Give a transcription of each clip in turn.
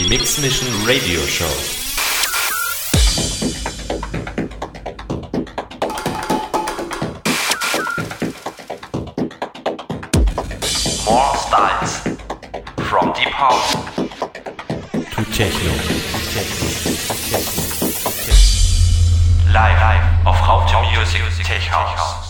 Die Mix Mission Radio Show. More styles. From deep house To Techno. live, live auf Raute Music Tech House.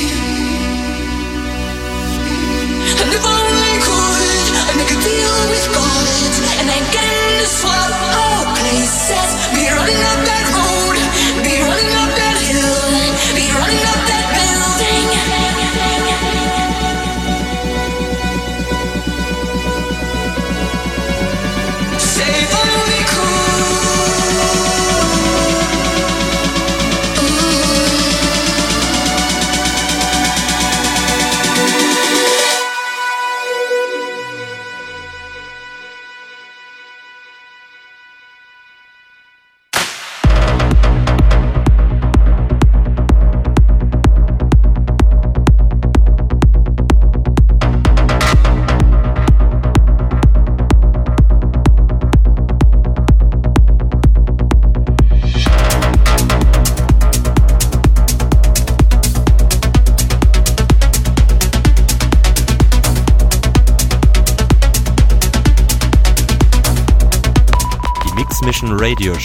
running up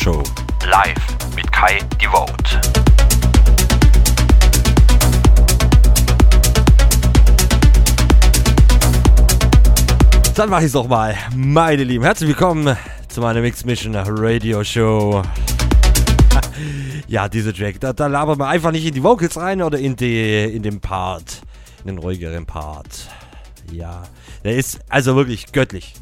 Show. Live mit Kai Devote. Dann mach ich's doch mal. Meine Lieben, herzlich willkommen zu meiner Mix Mission Radio Show. Ja, diese Track, da, da labert man einfach nicht in die Vocals rein oder in, die, in den Part, in den ruhigeren Part. Ja, der ist also wirklich göttlich.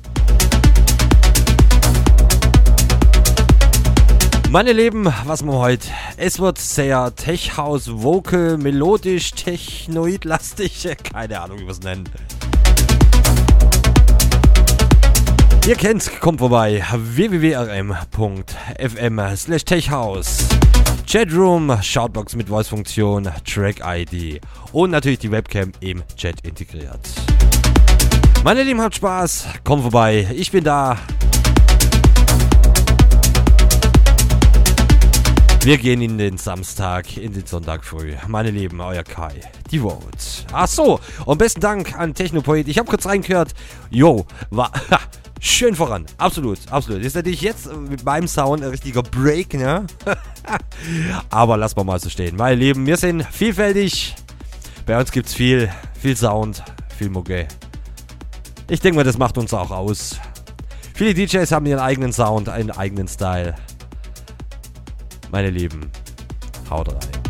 Meine Lieben, was wir heute? Es wird sehr Tech House, Vocal, melodisch, technoid-lastig, keine Ahnung, wie wir es nennen. Ihr kennt's, kommt vorbei. www.rm.fm slash techhouse. Chatroom, Shoutbox mit Voice-Funktion, Track-ID und natürlich die Webcam im Chat integriert. Meine Lieben, habt Spaß, kommt vorbei, ich bin da. Wir gehen in den Samstag, in den Sonntag früh. Meine Lieben, euer Kai, die Vote. Ach so, und besten Dank an Technopoet. Ich habe kurz reingehört. Jo, war schön voran. Absolut, absolut. Ist natürlich jetzt mit meinem Sound ein richtiger Break, ne? Aber lass mal mal so stehen. Meine Lieben, wir sind vielfältig. Bei uns gibt's viel, viel Sound, viel Mucke. Ich denke mal, das macht uns auch aus. Viele DJs haben ihren eigenen Sound, einen eigenen Style. Meine Lieben, haut rein.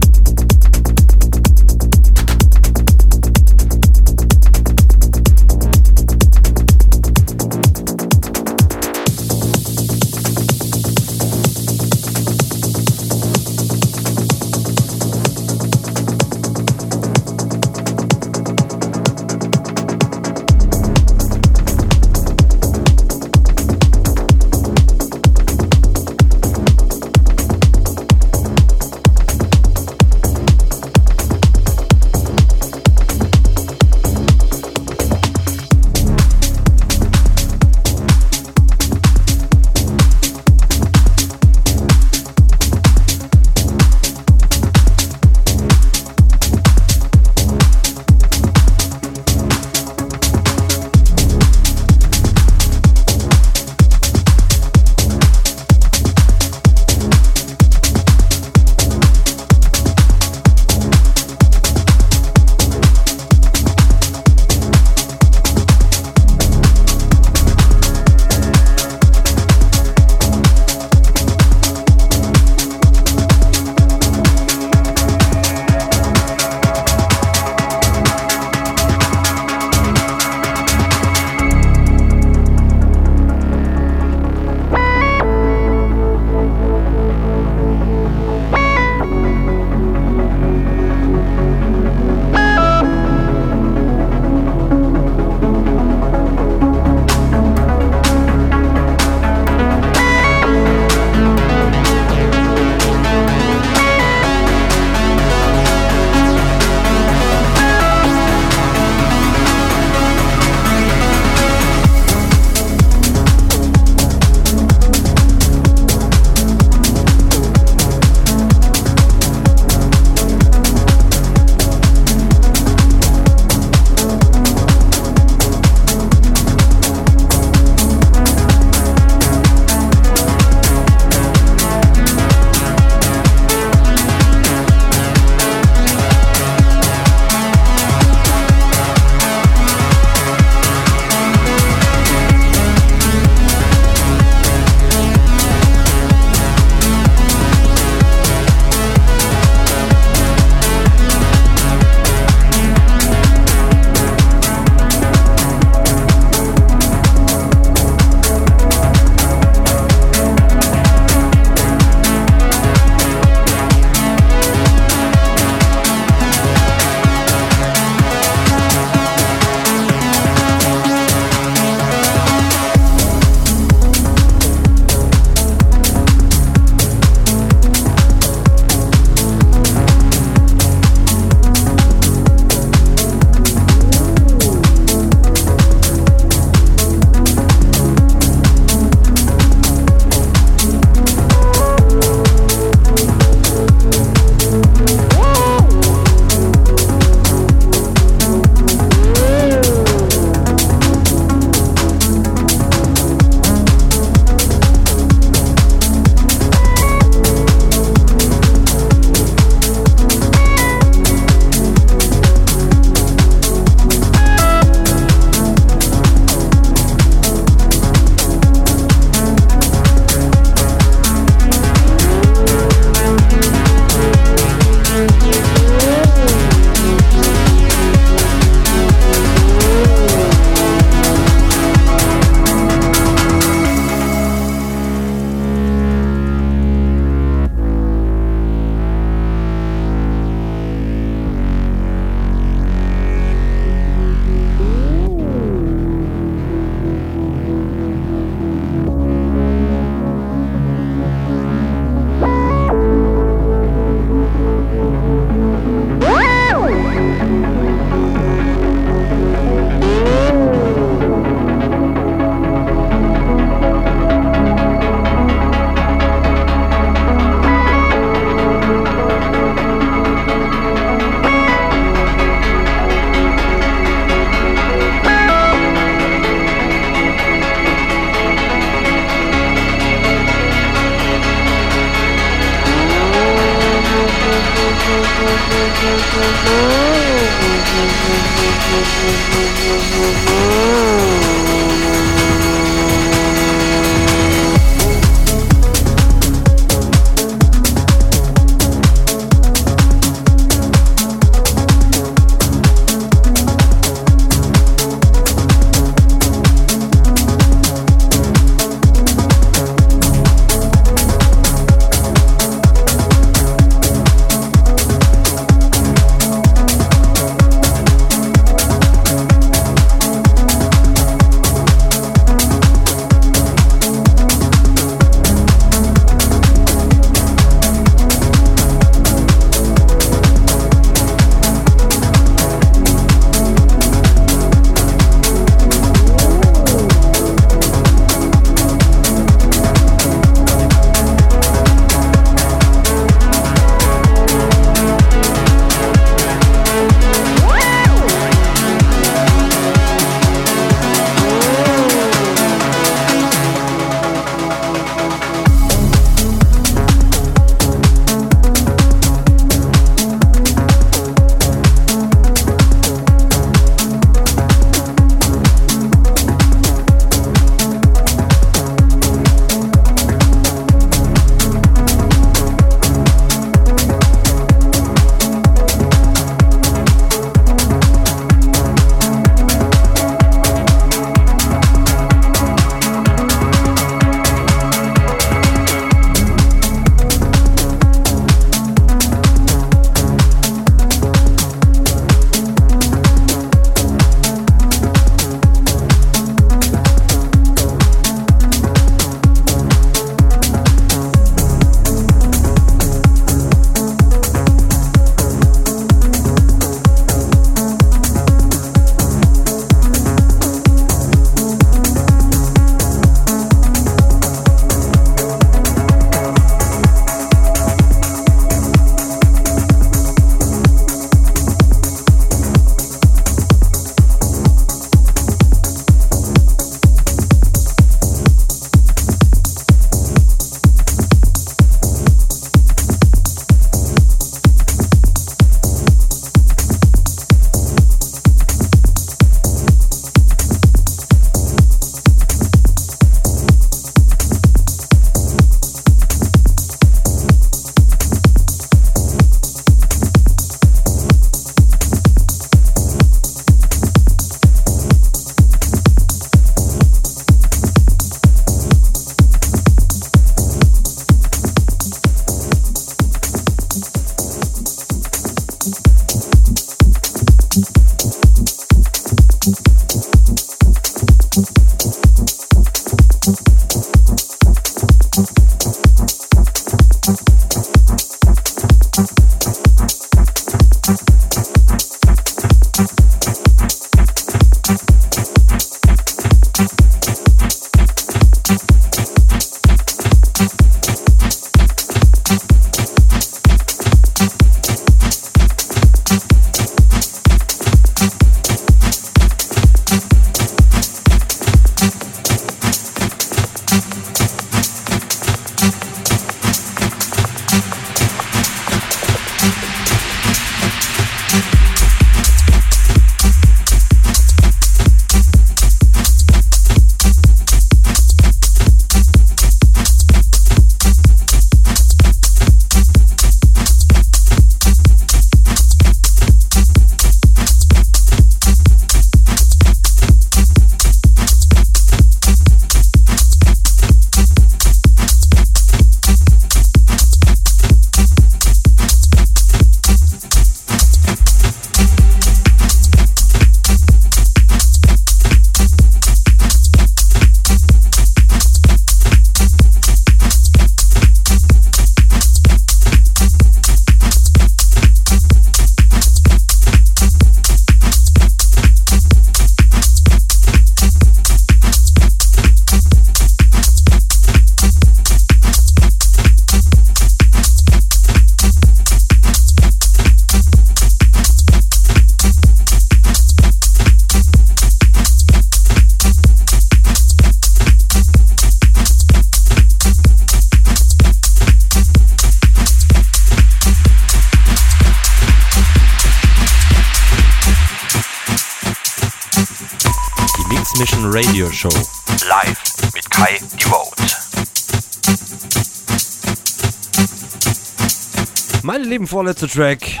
Meine lieben vorletzte Track.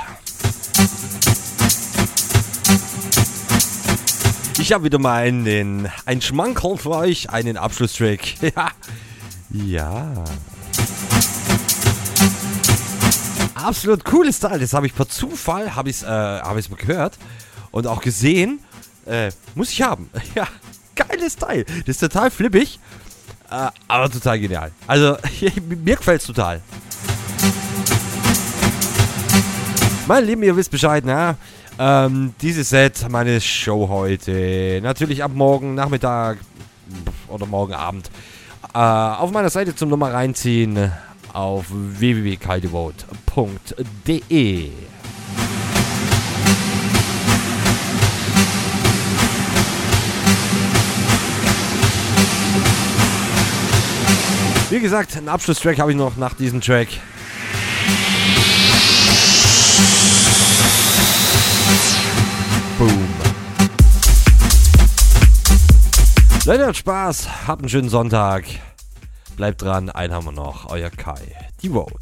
Ich habe wieder mal einen, einen Schmankerl für euch, einen Abschlusstrack. Ja. Ja. Absolut cooles Teil. Das habe ich per Zufall, habe ich äh, hab ich's mal gehört und auch gesehen. Äh, muss ich haben. Ja, geiles Teil. Das ist total flippig, äh, aber total genial. Also, mir gefällt es total. Meine Lieben, ihr wisst Bescheid, ne? Ähm, dieses Set, meine Show heute. Natürlich ab morgen Nachmittag oder morgen Abend. Äh, auf meiner Seite zum Nummer reinziehen auf www.kaldevote.de. Wie gesagt, einen Abschlusstrack habe ich noch nach diesem Track. Leute, hat Spaß. Habt einen schönen Sonntag. Bleibt dran. Einen haben wir noch. Euer Kai. Die Vote.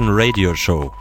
Mix Mission Radio Show.